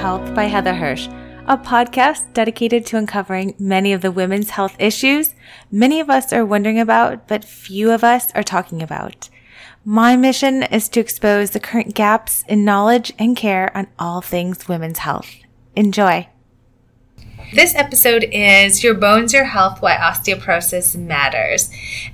Health by Heather Hirsch, a podcast dedicated to uncovering many of the women's health issues many of us are wondering about, but few of us are talking about. My mission is to expose the current gaps in knowledge and care on all things women's health. Enjoy. This episode is Your Bones, Your Health Why Osteoporosis Matters.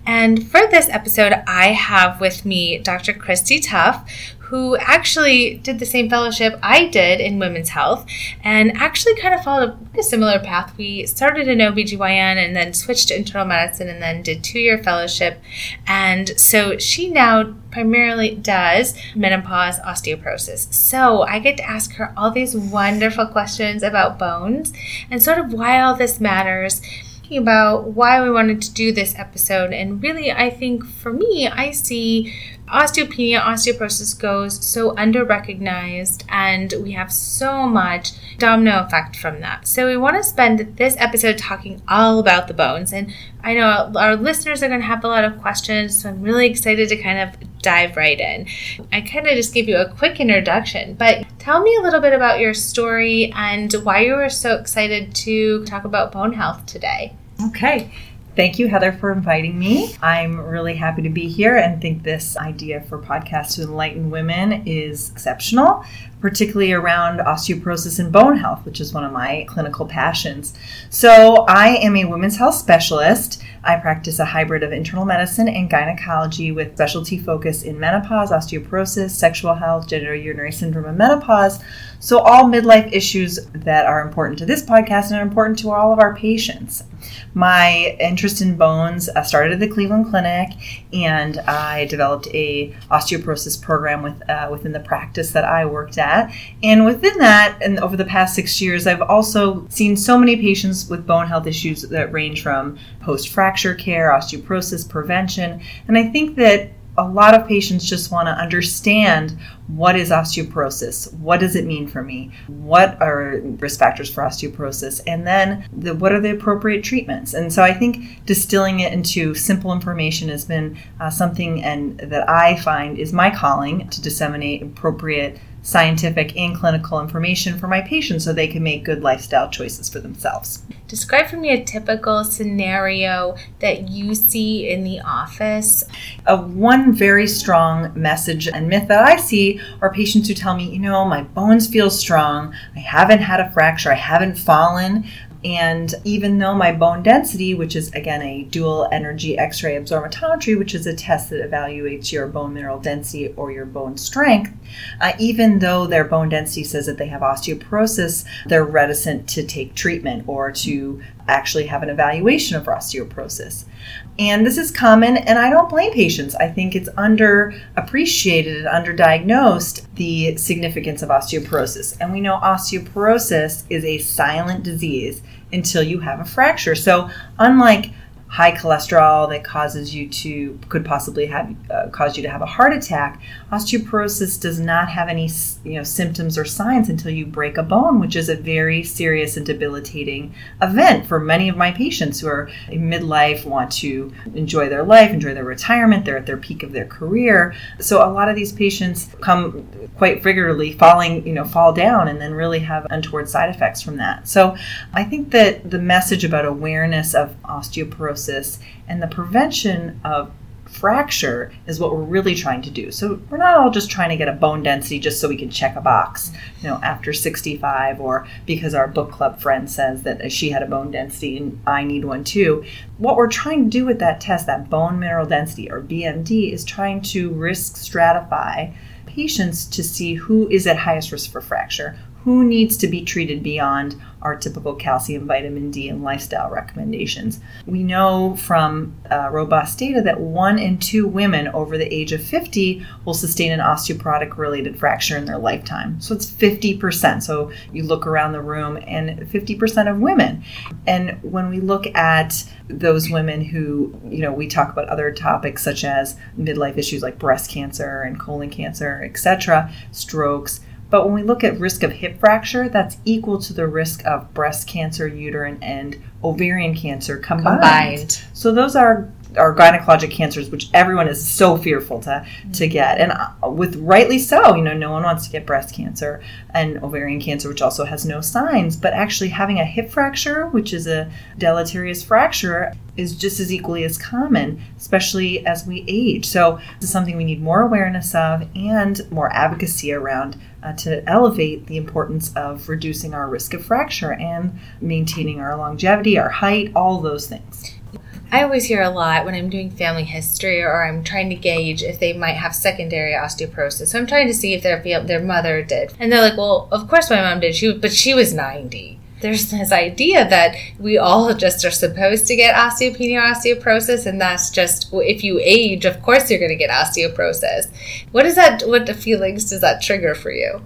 And for this episode, I have with me Dr. Christy Tuff, who actually did the same fellowship I did in women's health and actually kind of followed a similar path. We started in OBGYN and then switched to internal medicine and then did two year fellowship. And so she now primarily does menopause osteoporosis. So I get to ask her all these wonderful questions about bones and sort of why all this matters about why we wanted to do this episode. And really, I think for me, I see osteopenia, osteoporosis goes so under recognized, and we have so much domino effect from that. So, we want to spend this episode talking all about the bones. And I know our listeners are going to have a lot of questions, so I'm really excited to kind of dive right in. I kind of just gave you a quick introduction, but tell me a little bit about your story and why you were so excited to talk about bone health today. Okay. Thank you, Heather, for inviting me. I'm really happy to be here and think this idea for podcast to enlighten women is exceptional, particularly around osteoporosis and bone health, which is one of my clinical passions. So, I am a women's health specialist. I practice a hybrid of internal medicine and gynecology with specialty focus in menopause, osteoporosis, sexual health, genitourinary syndrome, and menopause. So, all midlife issues that are important to this podcast and are important to all of our patients. My interest in bones started at the Cleveland Clinic, and I developed a osteoporosis program with uh, within the practice that I worked at. And within that, and over the past six years, I've also seen so many patients with bone health issues that range from post fracture care, osteoporosis prevention, and I think that a lot of patients just want to understand what is osteoporosis? What does it mean for me? What are risk factors for osteoporosis? And then the, what are the appropriate treatments? And so i think distilling it into simple information has been uh, something and that i find is my calling to disseminate appropriate scientific and clinical information for my patients so they can make good lifestyle choices for themselves. Describe for me a typical scenario that you see in the office. Uh, one very strong message and myth that I see are patients who tell me, you know, my bones feel strong, I haven't had a fracture, I haven't fallen, and even though my bone density, which is again a dual energy X ray absorptiometry, which is a test that evaluates your bone mineral density or your bone strength, uh, even though their bone density says that they have osteoporosis, they're reticent to take treatment or to actually have an evaluation of osteoporosis. And this is common, and I don't blame patients. I think it's underappreciated and underdiagnosed the significance of osteoporosis. And we know osteoporosis is a silent disease until you have a fracture. So, unlike high cholesterol that causes you to could possibly have uh, cause you to have a heart attack osteoporosis does not have any you know symptoms or signs until you break a bone which is a very serious and debilitating event for many of my patients who are in midlife want to enjoy their life enjoy their retirement they're at their peak of their career. So a lot of these patients come quite regularly falling you know fall down and then really have untoward side effects from that. So i think that the message about awareness of osteoporosis and the prevention of fracture is what we're really trying to do. So we're not all just trying to get a bone density just so we can check a box, you know, after 65 or because our book club friend says that she had a bone density and I need one too. What we're trying to do with that test, that bone mineral density or BMD, is trying to risk stratify patients to see who is at highest risk for fracture, who needs to be treated beyond our typical calcium, vitamin D, and lifestyle recommendations. We know from uh, robust data that one in two women over the age of 50 will sustain an osteoporotic related fracture in their lifetime. So it's 50%. So you look around the room and 50% of women. And when we look at those women who, you know, we talk about other topics such as midlife issues like breast cancer and colon cancer, etc., strokes, but when we look at risk of hip fracture, that's equal to the risk of breast cancer, uterine, and ovarian cancer combined. combined. So those are are gynecologic cancers, which everyone is so fearful to, to get. And uh, with rightly so, you know, no one wants to get breast cancer and ovarian cancer, which also has no signs. But actually, having a hip fracture, which is a deleterious fracture, is just as equally as common, especially as we age. So, this is something we need more awareness of and more advocacy around uh, to elevate the importance of reducing our risk of fracture and maintaining our longevity, our height, all those things. I always hear a lot when I'm doing family history or I'm trying to gauge if they might have secondary osteoporosis. So I'm trying to see if their their mother did, and they're like, "Well, of course my mom did. She, but she was 90." There's this idea that we all just are supposed to get osteopenia or osteoporosis, and that's just if you age, of course you're going to get osteoporosis. What is that? What feelings does that trigger for you?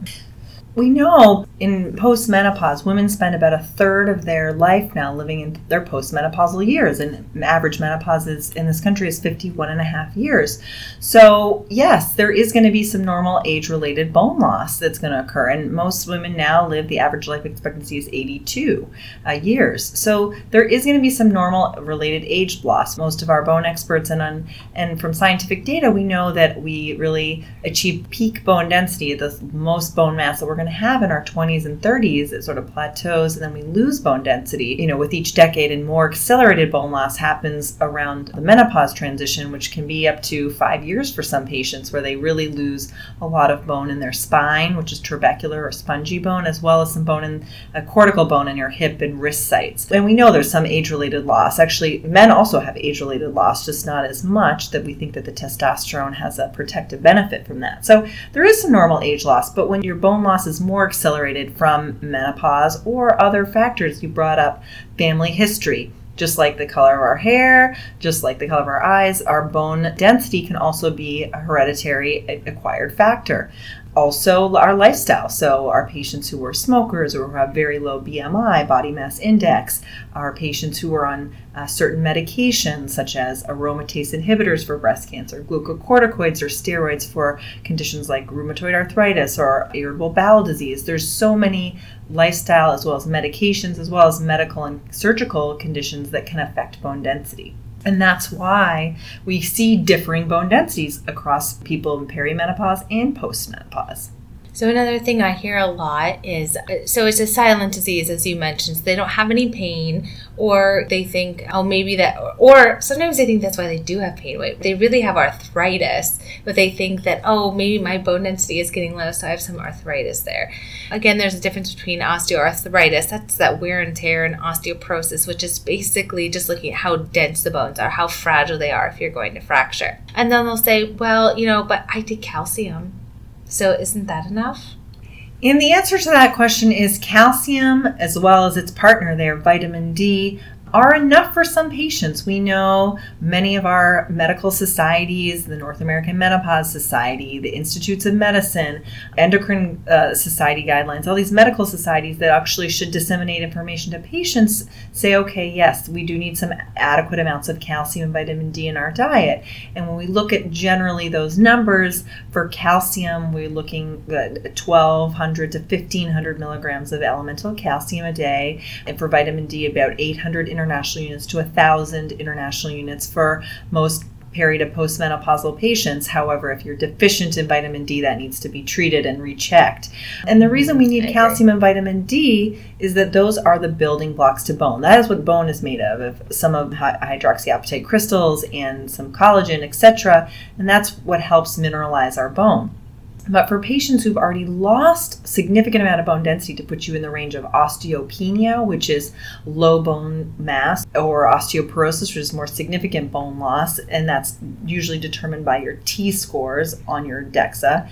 We know in postmenopause, women spend about a third of their life now living in their postmenopausal years, and average menopause is, in this country is 51 and a half years. So, yes, there is going to be some normal age related bone loss that's going to occur, and most women now live the average life expectancy is 82 uh, years. So, there is going to be some normal related age loss. Most of our bone experts and, on, and from scientific data, we know that we really achieve peak bone density, the most bone mass that we're going to have in our 20s and 30s. It sort of plateaus and then we lose bone density, you know, with each decade, and more accelerated bone loss happens around the menopause transition, which can be up to five years for some patients, where they really lose a lot of bone in their spine, which is trabecular or spongy bone, as well as some bone in a cortical bone in your hip and wrist sites. And we know there's some age related loss. Actually, men also have age related loss, just not as much that we think that the testosterone has a protective benefit from that. So there is some normal age loss, but when your bone loss is more accelerated from menopause or other factors you brought up, family history. Just like the color of our hair, just like the color of our eyes, our bone density can also be a hereditary acquired factor also our lifestyle. So, our patients who are smokers or who have very low BMI, body mass index, our patients who are on uh, certain medications such as aromatase inhibitors for breast cancer, glucocorticoids or steroids for conditions like rheumatoid arthritis or irritable bowel disease. There's so many lifestyle as well as medications as well as medical and surgical conditions that can affect bone density. And that's why we see differing bone densities across people in perimenopause and postmenopause. So another thing I hear a lot is so it's a silent disease as you mentioned. So they don't have any pain or they think oh maybe that or sometimes they think that's why they do have pain. weight. they really have arthritis, but they think that oh maybe my bone density is getting low so I have some arthritis there. Again, there's a difference between osteoarthritis, that's that wear and tear and osteoporosis, which is basically just looking at how dense the bones are, how fragile they are if you're going to fracture. And then they'll say, well, you know, but I take calcium so, isn't that enough? And the answer to that question is calcium, as well as its partner there, vitamin D, are enough for some patients. We know many of our medical societies, the North American Menopause Society, the Institutes of Medicine, Endocrine uh, Society guidelines, all these medical societies that actually should disseminate information to patients say, okay, yes, we do need some adequate amounts of calcium and vitamin D in our diet. And when we look at generally those numbers for calcium, we're looking at 1200 to 1500 milligrams of elemental calcium a day, and for vitamin D, about 800 international units to 1,000 international units for most peri to postmenopausal patients. However, if you're deficient in vitamin D, that needs to be treated and rechecked. And the reason we need calcium and vitamin D is that those are the building blocks to bone. That is what bone is made of, of some of hydroxyapatite crystals and some collagen, etc. And that's what helps mineralize our bone. But for patients who've already lost significant amount of bone density to put you in the range of osteopenia, which is low bone mass, or osteoporosis, which is more significant bone loss, and that's usually determined by your T scores on your DEXA.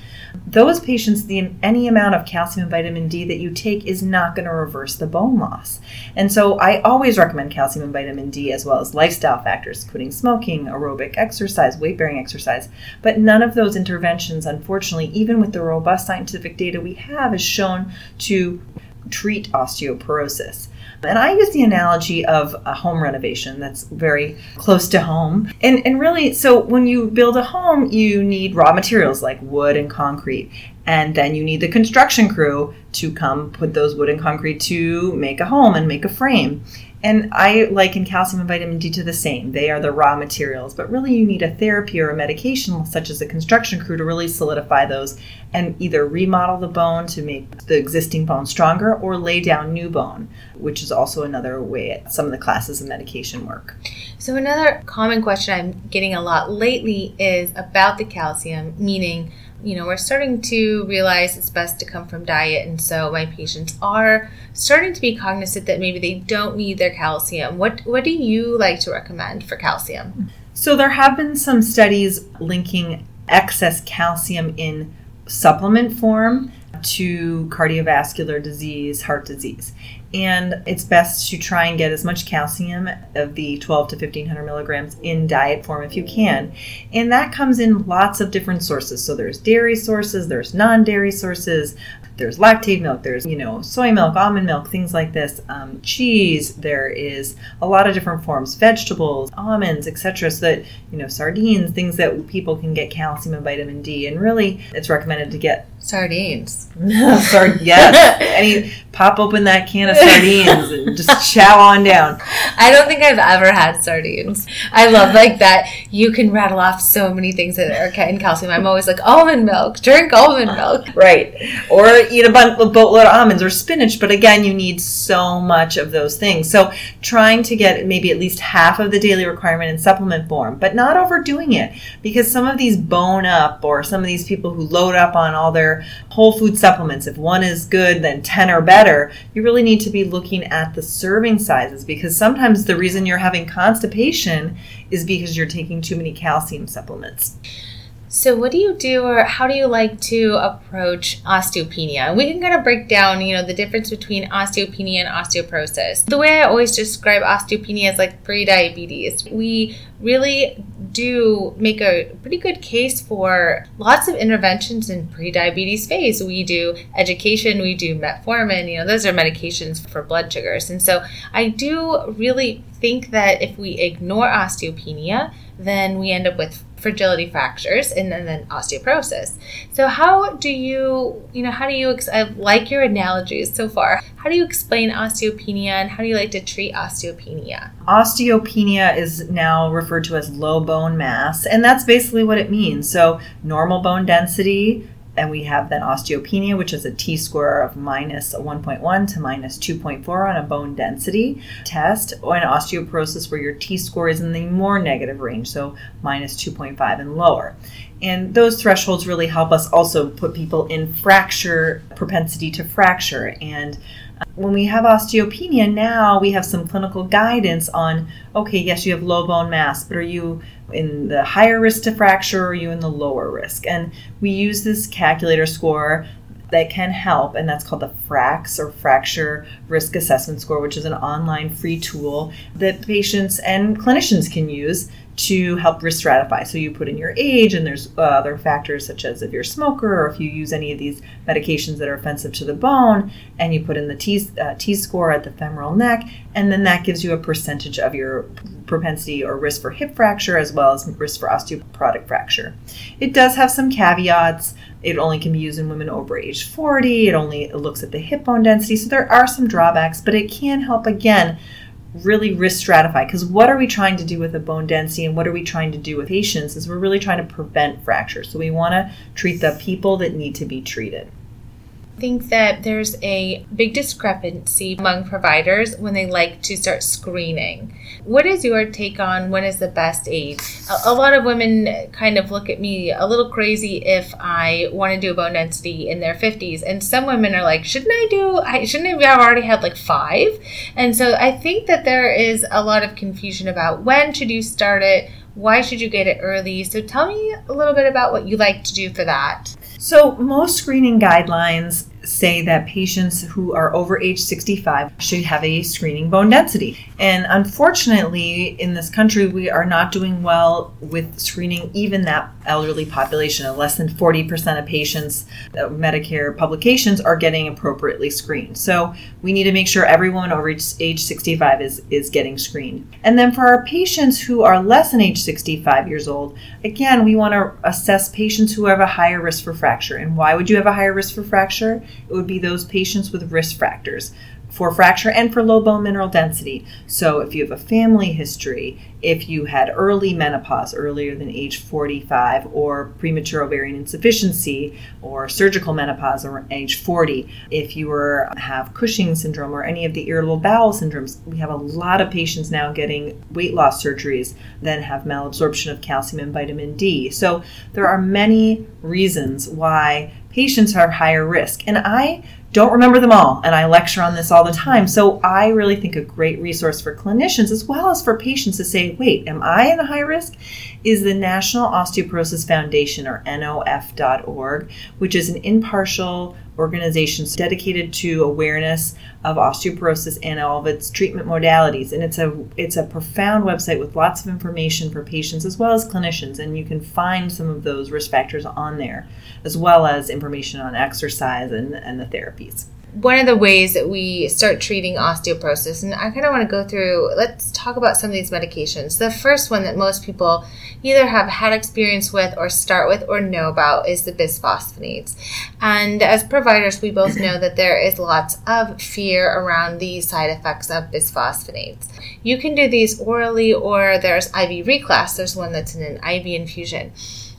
Those patients, the, any amount of calcium and vitamin D that you take is not going to reverse the bone loss. And so I always recommend calcium and vitamin D as well as lifestyle factors, including smoking, aerobic exercise, weight bearing exercise. But none of those interventions, unfortunately, even with the robust scientific data we have, is shown to treat osteoporosis. And I use the analogy of a home renovation that's very close to home. And, and really, so when you build a home, you need raw materials like wood and concrete. And then you need the construction crew to come put those wood and concrete to make a home and make a frame. And I liken calcium and vitamin D to the same. They are the raw materials, but really you need a therapy or a medication, such as a construction crew, to really solidify those and either remodel the bone to make the existing bone stronger or lay down new bone, which is also another way some of the classes of medication work. So, another common question I'm getting a lot lately is about the calcium, meaning, you know, we're starting to realize it's best to come from diet. And so my patients are starting to be cognizant that maybe they don't need their calcium. What, what do you like to recommend for calcium? So there have been some studies linking excess calcium in supplement form to cardiovascular disease, heart disease. And it's best to try and get as much calcium of the 12 to 1500 milligrams in diet form if you can. And that comes in lots of different sources. So there's dairy sources, there's non dairy sources, there's Lactaid milk, there's, you know, soy milk, almond milk, things like this, um, cheese, there is a lot of different forms, vegetables, almonds, etc. So that, you know, sardines, things that people can get calcium and vitamin D. And really, it's recommended to get sardines. Sard- yes. Any pop open that can of sardines and just chow on down. I don't think I've ever had sardines. I love like that you can rattle off so many things that are in calcium. I'm always like almond milk, drink almond milk. Right. Or eat a boatload of almonds or spinach, but again, you need so much of those things. So trying to get maybe at least half of the daily requirement in supplement form, but not overdoing it because some of these bone up or some of these people who load up on all their whole food supplements, if one is good, then 10 are better, you really need to be looking at the serving sizes because sometimes the reason you're having constipation is because you're taking too many calcium supplements. So, what do you do, or how do you like to approach osteopenia? We can kind of break down, you know, the difference between osteopenia and osteoporosis. The way I always describe osteopenia is like pre-diabetes. We really do make a pretty good case for lots of interventions in pre-diabetes phase. We do education, we do metformin, you know, those are medications for blood sugars. And so I do really think that if we ignore osteopenia, then we end up with fragility fractures and then, then osteoporosis. So how do you, you know, how do you, I like your analogies so far. How do you explain osteopenia and how do you like to treat osteopenia? Osteopenia is now referred to as low bone mass, and that's basically what it means. So normal bone density, and we have then osteopenia, which is a T score of minus 1.1 to minus 2.4 on a bone density test, or an osteoporosis where your T score is in the more negative range, so minus 2.5 and lower. And those thresholds really help us also put people in fracture propensity to fracture. And uh, when we have osteopenia now, we have some clinical guidance on okay, yes, you have low bone mass, but are you in the higher risk to fracture or are you in the lower risk? And we use this calculator score that can help, and that's called the FRAX or Fracture Risk Assessment Score, which is an online free tool that patients and clinicians can use to help risk stratify. So you put in your age, and there's uh, other factors such as if you're a smoker or if you use any of these medications that are offensive to the bone, and you put in the T, uh, T score at the femoral neck, and then that gives you a percentage of your propensity or risk for hip fracture as well as risk for osteoporotic fracture. It does have some caveats. It only can be used in women over age 40. It only looks at the hip bone density. So there are some drawbacks, but it can help again really risk stratify because what are we trying to do with the bone density and what are we trying to do with patients is we're really trying to prevent fracture so we want to treat the people that need to be treated think that there's a big discrepancy among providers when they like to start screening. What is your take on when is the best age? A, a lot of women kind of look at me a little crazy if I want to do a bone density in their 50s, and some women are like, shouldn't I do? I shouldn't I have already had like five? And so I think that there is a lot of confusion about when should you start it. Why should you get it early? So tell me a little bit about what you like to do for that. So, most screening guidelines say that patients who are over age 65 should have a screening bone density. And unfortunately, in this country, we are not doing well with screening even that elderly population. Less than 40% of patients, uh, Medicare publications, are getting appropriately screened. So we need to make sure everyone over age 65 is, is getting screened. And then for our patients who are less than age 65 years old, again, we want to assess patients who have a higher risk for fracture. And why would you have a higher risk for fracture? It would be those patients with risk factors for fracture and for low bone mineral density. So, if you have a family history, if you had early menopause earlier than age 45, or premature ovarian insufficiency, or surgical menopause or age 40, if you were have Cushing syndrome or any of the irritable bowel syndromes, we have a lot of patients now getting weight loss surgeries that have malabsorption of calcium and vitamin D. So there are many reasons why patients are higher risk, and I don't remember them all, and I lecture on this all the time. So I really think a great resource for clinicians as well as for patients to say, wait, am I in a high risk? Is the National Osteoporosis Foundation or NOF.org, which is an impartial organization dedicated to awareness of osteoporosis and all of its treatment modalities. And it's a it's a profound website with lots of information for patients as well as clinicians. And you can find some of those risk factors on there, as well as information on exercise and, and the therapies one of the ways that we start treating osteoporosis, and I kind of want to go through, let's talk about some of these medications. The first one that most people either have had experience with, or start with, or know about is the bisphosphonates. And as providers, we both know that there is lots of fear around the side effects of bisphosphonates. You can do these orally, or there's IV Reclast, there's one that's in an IV infusion.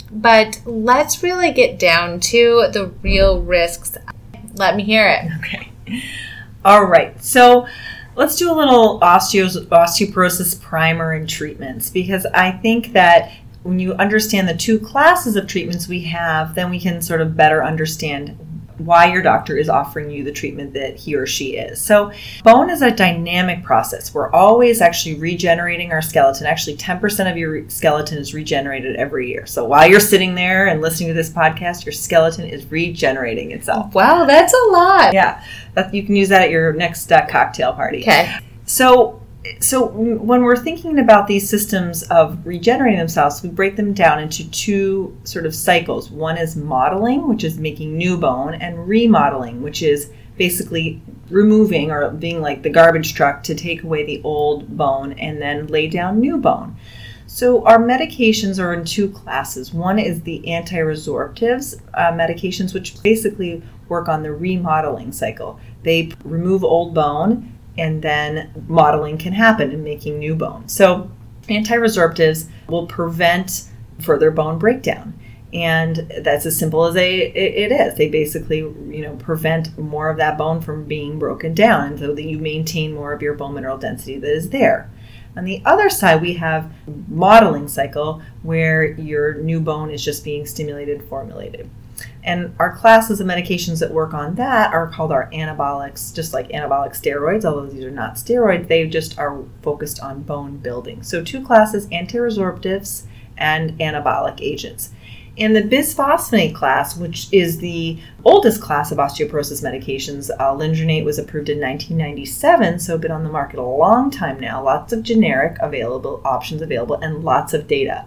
But let's really get down to the real risks let me hear it. Okay. All right. So let's do a little osteoporosis primer and treatments because I think that when you understand the two classes of treatments we have, then we can sort of better understand why your doctor is offering you the treatment that he or she is. So, bone is a dynamic process. We're always actually regenerating our skeleton. Actually, 10% of your skeleton is regenerated every year. So, while you're sitting there and listening to this podcast, your skeleton is regenerating itself. Wow, that's a lot. Yeah. That, you can use that at your next uh, cocktail party. Okay. So, so when we're thinking about these systems of regenerating themselves, we break them down into two sort of cycles. One is modeling, which is making new bone, and remodeling, which is basically removing or being like the garbage truck to take away the old bone and then lay down new bone. So our medications are in two classes. One is the anti-resorptives uh, medications, which basically work on the remodeling cycle. They remove old bone and then modeling can happen in making new bone. So, anti-resorptives will prevent further bone breakdown. And that's as simple as they, it is. They basically, you know, prevent more of that bone from being broken down, so that you maintain more of your bone mineral density that is there. On the other side, we have modeling cycle where your new bone is just being stimulated, formulated. And our classes of medications that work on that are called our anabolics, just like anabolic steroids, although these are not steroids, they just are focused on bone building. So, two classes anti-resorptives and anabolic agents. In the bisphosphonate class, which is the oldest class of osteoporosis medications, uh, alendronate was approved in 1997, so been on the market a long time now. Lots of generic available options available, and lots of data.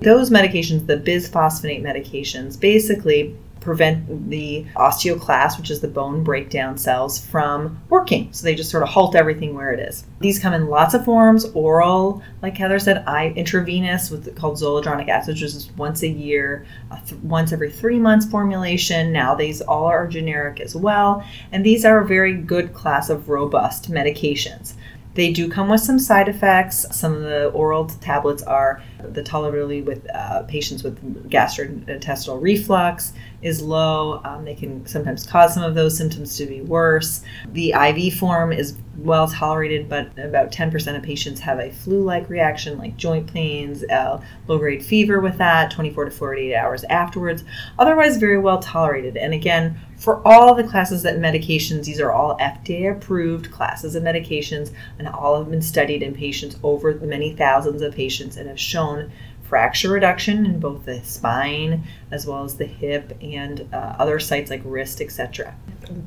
Those medications, the bisphosphonate medications, basically prevent the osteoclast, which is the bone breakdown cells, from working. So they just sort of halt everything where it is. These come in lots of forms oral, like Heather said, I, intravenous, with called zoledronic acid, which is once a year, th- once every three months formulation. Now these all are generic as well. And these are a very good class of robust medications. They do come with some side effects. Some of the oral tablets are the tolerability with uh, patients with gastrointestinal reflux is low. Um, they can sometimes cause some of those symptoms to be worse. The IV form is well tolerated, but about 10% of patients have a flu like reaction, like joint pains, uh, low grade fever with that, 24 to 48 hours afterwards. Otherwise, very well tolerated. And again, for all the classes of medications, these are all FDA approved classes of medications, and all have been studied in patients over many thousands of patients and have shown fracture reduction in both the spine as well as the hip and uh, other sites like wrist, etc.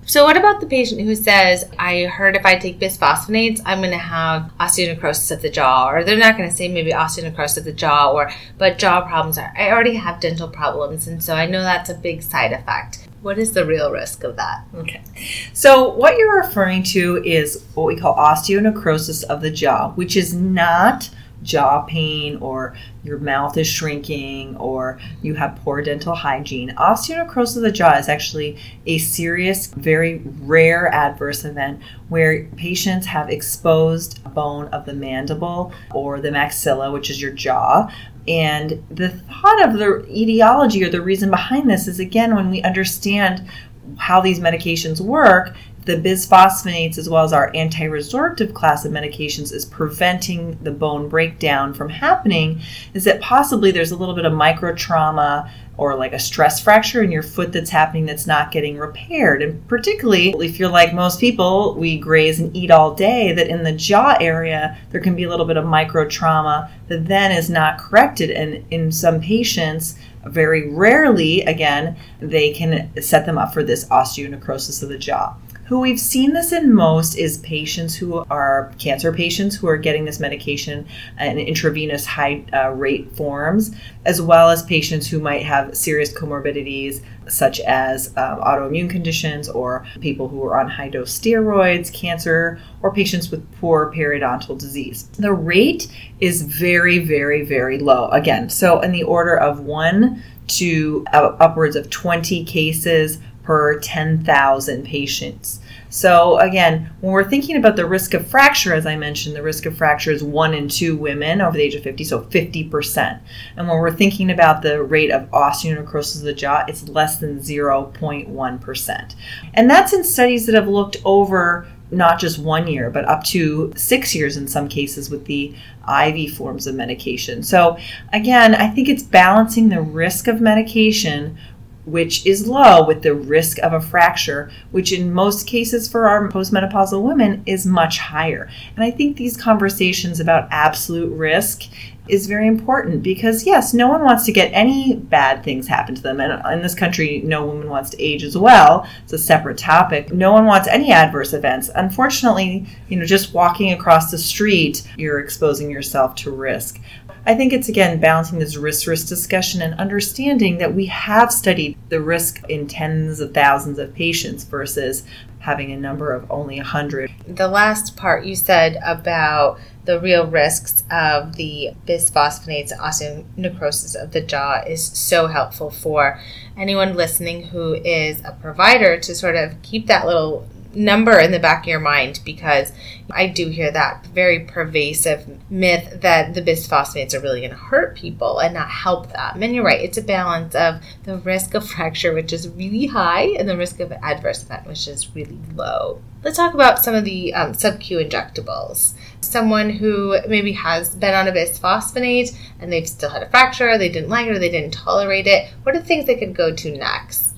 So, what about the patient who says, I heard if I take bisphosphonates, I'm going to have osteonecrosis of the jaw, or they're not going to say maybe osteonecrosis of the jaw, or but jaw problems are, I already have dental problems, and so I know that's a big side effect. What is the real risk of that? Okay. So, what you're referring to is what we call osteonecrosis of the jaw, which is not jaw pain or your mouth is shrinking or you have poor dental hygiene. Osteonecrosis of the jaw is actually a serious, very rare adverse event where patients have exposed bone of the mandible or the maxilla, which is your jaw. And the thought of the etiology or the reason behind this is again, when we understand how these medications work, the bisphosphonates as well as our anti-resorptive class of medications is preventing the bone breakdown from happening is that possibly there's a little bit of micro trauma or like a stress fracture in your foot that's happening that's not getting repaired. And particularly if you're like most people we graze and eat all day that in the jaw area there can be a little bit of micro trauma that then is not corrected. And in some patients very rarely again they can set them up for this osteonecrosis of the jaw who we've seen this in most is patients who are cancer patients who are getting this medication in intravenous high uh, rate forms, as well as patients who might have serious comorbidities such as um, autoimmune conditions or people who are on high dose steroids, cancer, or patients with poor periodontal disease. The rate is very, very, very low. Again, so in the order of one to upwards of 20 cases per 10,000 patients. So, again, when we're thinking about the risk of fracture, as I mentioned, the risk of fracture is one in two women over the age of 50, so 50%. And when we're thinking about the rate of osteonecrosis of the jaw, it's less than 0.1%. And that's in studies that have looked over not just one year, but up to six years in some cases with the IV forms of medication. So, again, I think it's balancing the risk of medication which is low with the risk of a fracture, which in most cases for our postmenopausal women is much higher. And I think these conversations about absolute risk is very important because yes, no one wants to get any bad things happen to them. And in this country, no woman wants to age as well. It's a separate topic. No one wants any adverse events. Unfortunately, you know, just walking across the street, you're exposing yourself to risk. I think it's again balancing this risk risk discussion and understanding that we have studied the risk in tens of thousands of patients versus having a number of only 100. The last part you said about the real risks of the bisphosphonates osteonecrosis of the jaw is so helpful for anyone listening who is a provider to sort of keep that little number in the back of your mind because I do hear that very pervasive myth that the bisphosphonates are really going to hurt people and not help them. And you're right, it's a balance of the risk of fracture, which is really high, and the risk of adverse event, which is really low. Let's talk about some of the um, sub-Q injectables. Someone who maybe has been on a bisphosphonate and they've still had a fracture, they didn't like it, or they didn't tolerate it. What are the things they could go to next?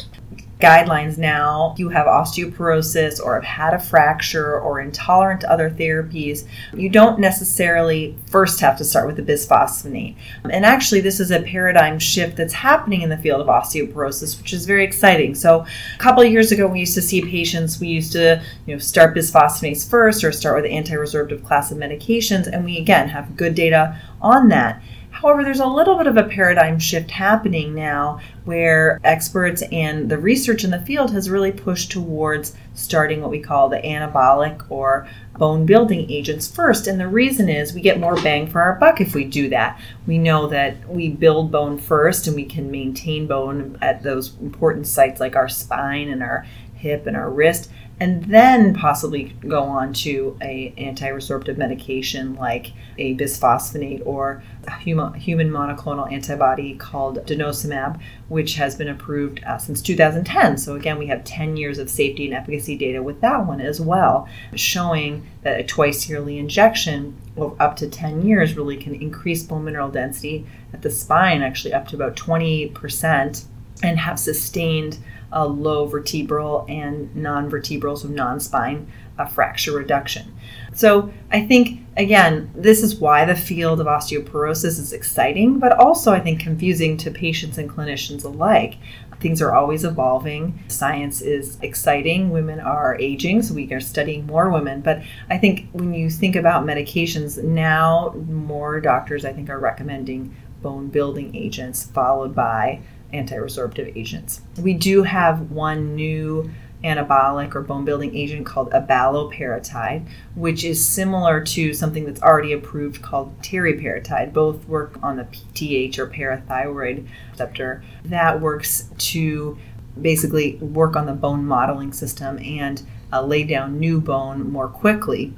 Guidelines now, you have osteoporosis or have had a fracture or intolerant to other therapies, you don't necessarily first have to start with the bisphosphonate. And actually, this is a paradigm shift that's happening in the field of osteoporosis, which is very exciting. So, a couple years ago, we used to see patients, we used to you know, start bisphosphonates first or start with the anti resorptive class of medications, and we again have good data on that. However, there's a little bit of a paradigm shift happening now where experts and the research in the field has really pushed towards starting what we call the anabolic or bone building agents first. And the reason is we get more bang for our buck if we do that. We know that we build bone first and we can maintain bone at those important sites like our spine and our hip and our wrist and then possibly go on to a anti-resorptive medication like a bisphosphonate or a human, monoclonal antibody called denosumab, which has been approved uh, since 2010. So again, we have 10 years of safety and efficacy data with that one as well, showing that a twice yearly injection of up to 10 years really can increase bone mineral density at the spine, actually up to about 20%, and have sustained a low vertebral and non vertebral, so non spine uh, fracture reduction. So I think, again, this is why the field of osteoporosis is exciting, but also I think confusing to patients and clinicians alike. Things are always evolving. Science is exciting. Women are aging, so we are studying more women. But I think when you think about medications, now more doctors, I think, are recommending bone building agents followed by anti-resorptive agents. We do have one new anabolic or bone building agent called abaloparatide, which is similar to something that's already approved called teriparatide. Both work on the PTH or parathyroid receptor. That works to basically work on the bone modeling system and uh, lay down new bone more quickly.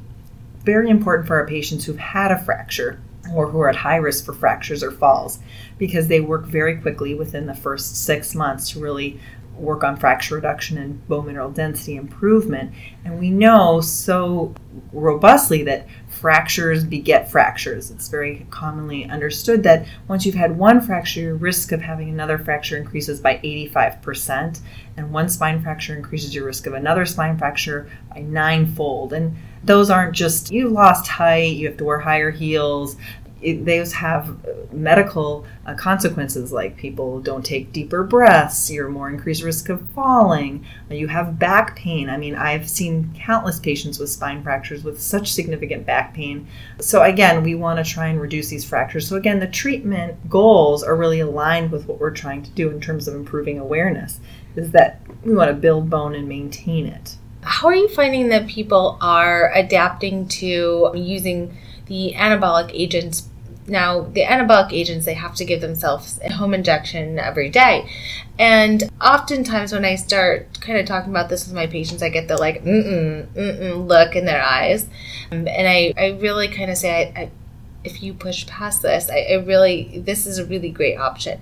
Very important for our patients who've had a fracture or who are at high risk for fractures or falls because they work very quickly within the first six months to really work on fracture reduction and bone mineral density improvement. And we know so robustly that fractures beget fractures. It's very commonly understood that once you've had one fracture, your risk of having another fracture increases by 85%, and one spine fracture increases your risk of another spine fracture by ninefold. And those aren't just you lost height, you have to wear higher heels, it, those have medical uh, consequences like people don't take deeper breaths, you're more increased risk of falling, you have back pain. I mean, I've seen countless patients with spine fractures with such significant back pain. So, again, we want to try and reduce these fractures. So, again, the treatment goals are really aligned with what we're trying to do in terms of improving awareness, is that we want to build bone and maintain it. How are you finding that people are adapting to using the anabolic agents now, the anabolic agents, they have to give themselves a home injection every day. And oftentimes, when I start kind of talking about this with my patients, I get the like, mm mm, mm mm look in their eyes. Um, and I, I really kind of say, I, I, if you push past this, I, I really, this is a really great option.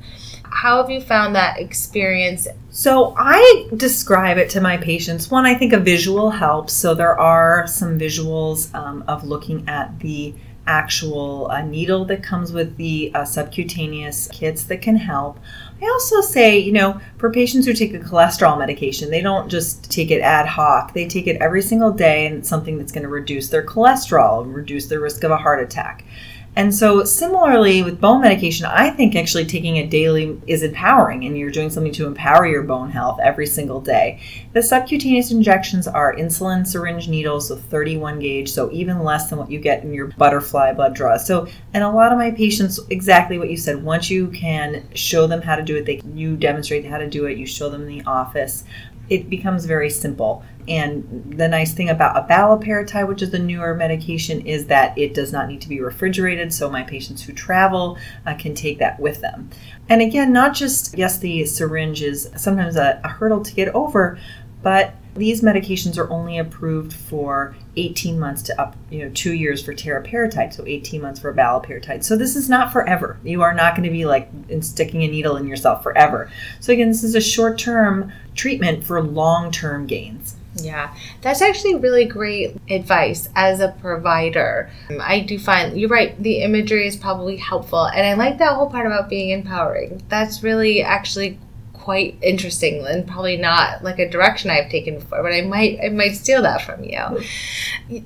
How have you found that experience? So I describe it to my patients. One, I think a visual helps. So there are some visuals um, of looking at the actual uh, needle that comes with the uh, subcutaneous kits that can help. I also say, you know, for patients who take a cholesterol medication, they don't just take it ad hoc. They take it every single day, and it's something that's going to reduce their cholesterol, reduce their risk of a heart attack. And so, similarly with bone medication, I think actually taking it daily is empowering, and you're doing something to empower your bone health every single day. The subcutaneous injections are insulin syringe needles, so 31 gauge, so even less than what you get in your butterfly blood draw. So, and a lot of my patients, exactly what you said, once you can show them how to do it, they you demonstrate how to do it, you show them in the office it becomes very simple. And the nice thing about abaloparatide, which is the newer medication, is that it does not need to be refrigerated. So my patients who travel uh, can take that with them. And again, not just, yes, the syringe is sometimes a, a hurdle to get over, but these medications are only approved for 18 months to up, you know, two years for teriparatide, so 18 months for abaloparatide. So this is not forever. You are not going to be like sticking a needle in yourself forever. So again, this is a short-term treatment for long-term gains. Yeah, that's actually really great advice as a provider. Um, I do find you're right, the imagery is probably helpful. And I like that whole part about being empowering. That's really actually quite interesting and probably not like a direction I've taken before, but I might I might steal that from you.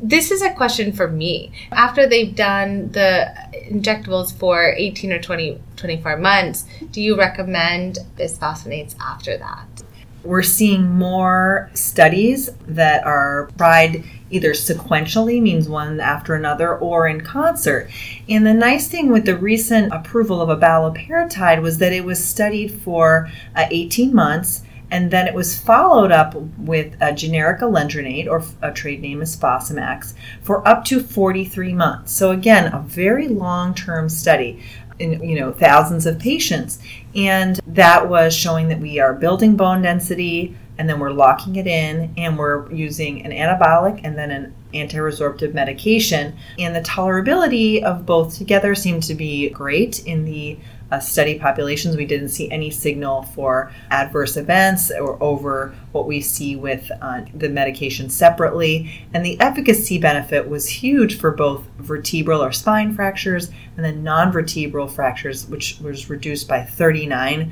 This is a question for me. After they've done the injectables for 18 or 20 24 months, do you recommend bisphosphonates after that? We're seeing more studies that are tried either sequentially, means one after another, or in concert. And the nice thing with the recent approval of a abaloparatide was that it was studied for uh, 18 months and then it was followed up with a generic alendronate, or a trade name is Fosamax, for up to 43 months. So again, a very long-term study in you know thousands of patients. And that was showing that we are building bone density and then we're locking it in and we're using an anabolic and then an anti-resorptive medication. And the tolerability of both together seemed to be great in the uh, study populations we didn't see any signal for adverse events or over what we see with uh, the medication separately. And the efficacy benefit was huge for both vertebral or spine fractures and then non-vertebral fractures which was reduced by 39%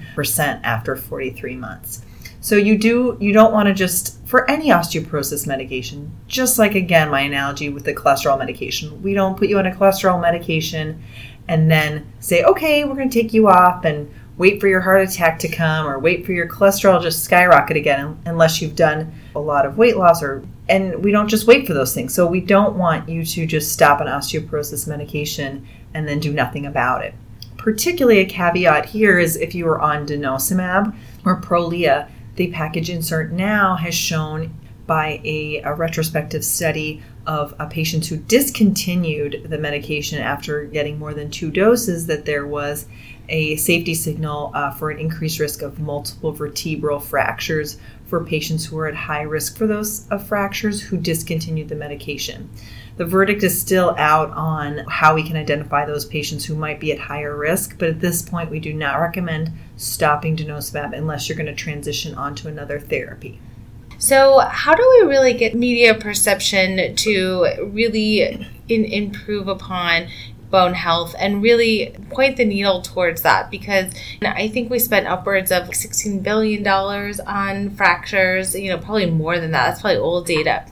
after 43 months so you do you don't want to just for any osteoporosis medication, just like again my analogy with the cholesterol medication. We don't put you on a cholesterol medication and then say, "Okay, we're going to take you off and wait for your heart attack to come or wait for your cholesterol just skyrocket again unless you've done a lot of weight loss or and we don't just wait for those things. So we don't want you to just stop an osteoporosis medication and then do nothing about it. Particularly a caveat here is if you are on denosumab or Prolia, the package insert now has shown by a, a retrospective study of patients who discontinued the medication after getting more than two doses that there was a safety signal uh, for an increased risk of multiple vertebral fractures for patients who are at high risk for those uh, fractures who discontinued the medication. The verdict is still out on how we can identify those patients who might be at higher risk, but at this point, we do not recommend stopping denosumab unless you're going to transition onto another therapy. So, how do we really get media perception to really in, improve upon bone health and really point the needle towards that because I think we spent upwards of $16 billion on fractures, you know, probably more than that. That's probably old data.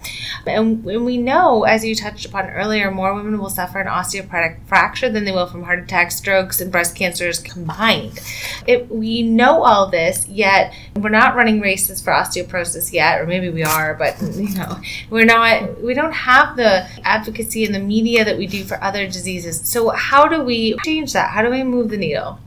And, we know, as you touched upon earlier, more women will suffer an osteoporotic fracture than they will from heart attacks, strokes, and breast cancers combined. It, we know all this, yet we're not running races for osteoporosis yet, or maybe we are, but you know, we're not. We don't have the advocacy in the media that we do for other diseases. So, how do we change that? How do we move the needle?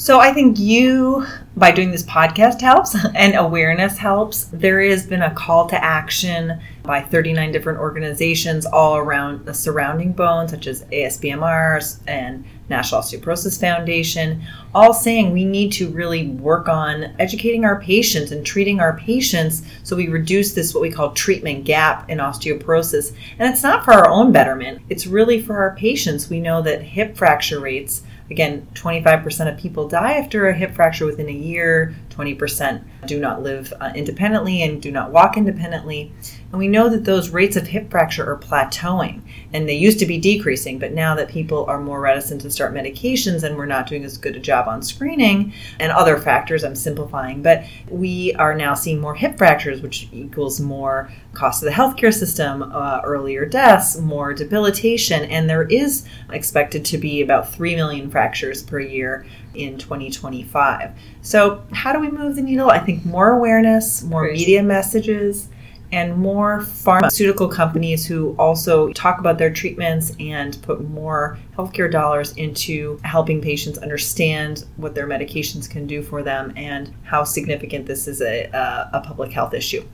So I think you, by doing this podcast, helps and awareness helps. There has been a call to action by 39 different organizations all around the surrounding bone, such as ASBMRs and National Osteoporosis Foundation, all saying we need to really work on educating our patients and treating our patients so we reduce this what we call treatment gap in osteoporosis. And it's not for our own betterment, it's really for our patients. We know that hip fracture rates Again, 25% of people die after a hip fracture within a year, 20% do not live uh, independently and do not walk independently. And we know that those rates of hip fracture are plateauing and they used to be decreasing, but now that people are more reticent to start medications and we're not doing as good a job on screening and other factors, I'm simplifying, but we are now seeing more hip fractures, which equals more cost of the healthcare system, uh, earlier deaths, more debilitation, and there is expected to be about 3 million fractures per year in 2025. So, how do we move the needle? I think more awareness, more Great. media messages and more pharmaceutical companies who also talk about their treatments and put more healthcare dollars into helping patients understand what their medications can do for them and how significant this is a, a, a public health issue.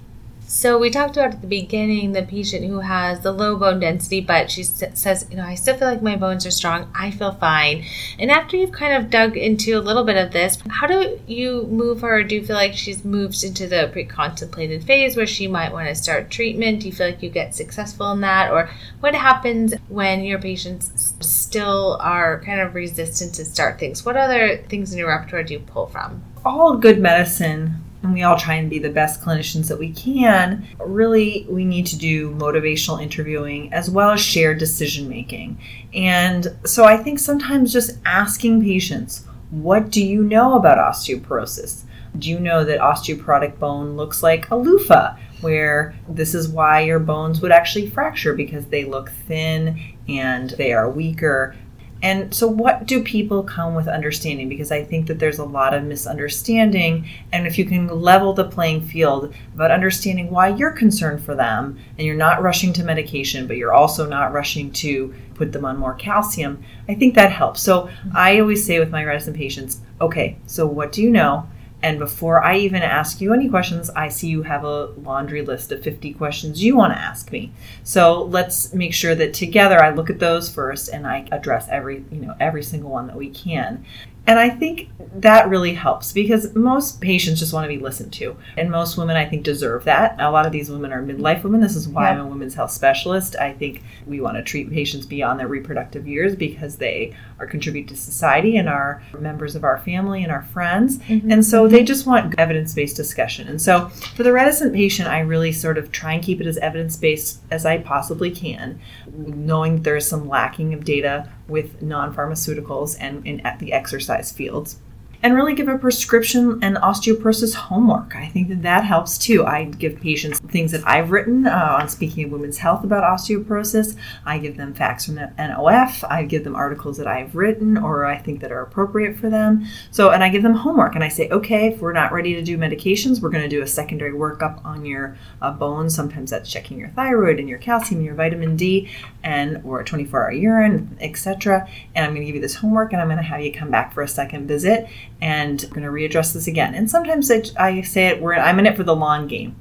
So we talked about at the beginning the patient who has the low bone density, but she says, you know, I still feel like my bones are strong. I feel fine. And after you've kind of dug into a little bit of this, how do you move her? Do you feel like she's moved into the pre-contemplated phase where she might want to start treatment? Do you feel like you get successful in that, or what happens when your patients still are kind of resistant to start things? What other things in your repertoire do you pull from? All good medicine and we all try and be the best clinicians that we can, really we need to do motivational interviewing as well as shared decision making. And so I think sometimes just asking patients, what do you know about osteoporosis? Do you know that osteoporotic bone looks like a loofah? Where this is why your bones would actually fracture because they look thin and they are weaker and so, what do people come with understanding? Because I think that there's a lot of misunderstanding. And if you can level the playing field about understanding why you're concerned for them and you're not rushing to medication, but you're also not rushing to put them on more calcium, I think that helps. So, mm-hmm. I always say with my reticent patients, okay, so what do you know? And before I even ask you any questions, I see you have a laundry list of 50 questions you want to ask me. So let's make sure that together I look at those first and I address every, you know, every single one that we can. And I think that really helps because most patients just want to be listened to. And most women, I think, deserve that. A lot of these women are midlife women. This is why yeah. I'm a women's health specialist. I think we want to treat patients beyond their reproductive years because they are contribute to society and are members of our family and our friends. Mm-hmm. And so they just want evidence based discussion. And so for the reticent patient, I really sort of try and keep it as evidence based as I possibly can, knowing there's some lacking of data with non pharmaceuticals and in at the exercise fields and really give a prescription and osteoporosis homework. I think that that helps too. I give patients things that I've written uh, on speaking of women's health about osteoporosis. I give them facts from the NOF. I give them articles that I've written or I think that are appropriate for them. So, and I give them homework and I say, okay, if we're not ready to do medications, we're going to do a secondary workup on your uh, bones. Sometimes that's checking your thyroid and your calcium and your vitamin D and or 24 hour urine, etc. And I'm going to give you this homework and I'm going to have you come back for a second visit and I'm going to readdress this again. And sometimes I, I say it, I'm in it for the long game.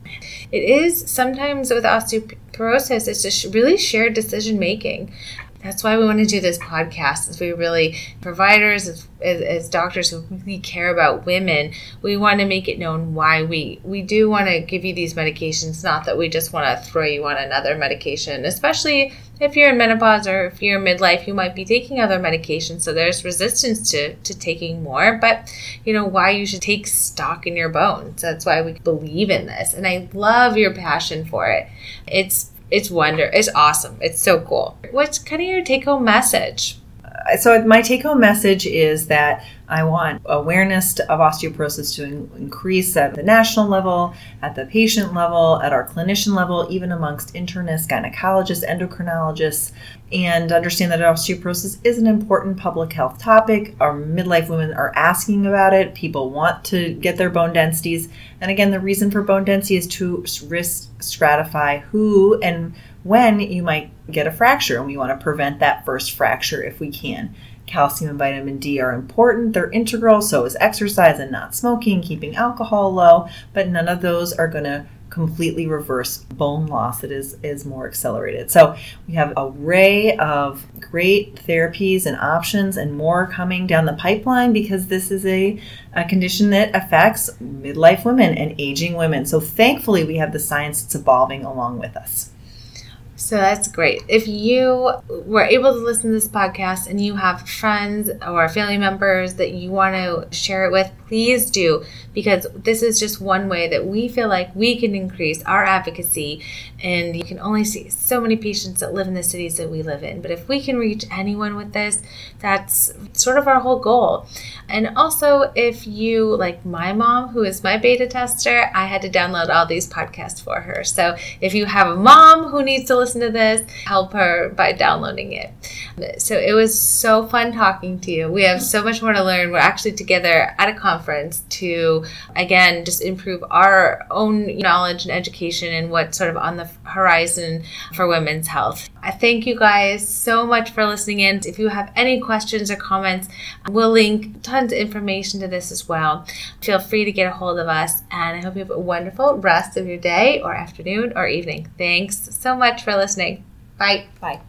It is sometimes with osteoporosis, it's just really shared decision making that's why we want to do this podcast is we really providers as, as, doctors who really care about women we want to make it known why we we do want to give you these medications not that we just want to throw you on another medication especially if you're in menopause or if you're in midlife you might be taking other medications so there's resistance to, to taking more but you know why you should take stock in your bones that's why we believe in this and i love your passion for it it's it's wonder. It's awesome. It's so cool. What's kind of your take home message? So my take home message is that I want awareness of osteoporosis to increase at the national level, at the patient level, at our clinician level, even amongst internists, gynecologists, endocrinologists, and understand that osteoporosis is an important public health topic. Our midlife women are asking about it. People want to get their bone densities. And again, the reason for bone density is to risk stratify who and when you might get a fracture, and we want to prevent that first fracture if we can. Calcium and vitamin D are important, they're integral, so is exercise and not smoking, keeping alcohol low, but none of those are going to completely reverse bone loss that is is more accelerated. So we have an array of great therapies and options and more coming down the pipeline because this is a, a condition that affects midlife women and aging women. So thankfully we have the science that's evolving along with us. So that's great. If you were able to listen to this podcast and you have friends or family members that you want to share it with, please do. Because this is just one way that we feel like we can increase our advocacy. And you can only see so many patients that live in the cities that we live in. But if we can reach anyone with this that's sort of our whole goal. And also if you like my mom who is my beta tester i had to download all these podcasts for her. So if you have a mom who needs to listen to this help her by downloading it. So it was so fun talking to you. We have so much more to learn. We're actually together at a conference to again just improve our own knowledge and education and what's sort of on the horizon for women's health. I thank you guys so much for listening in. If you have any questions or comments, we'll link tons of information to this as well. Feel free to get a hold of us, and I hope you have a wonderful rest of your day or afternoon or evening. Thanks so much for listening. Bye. Bye.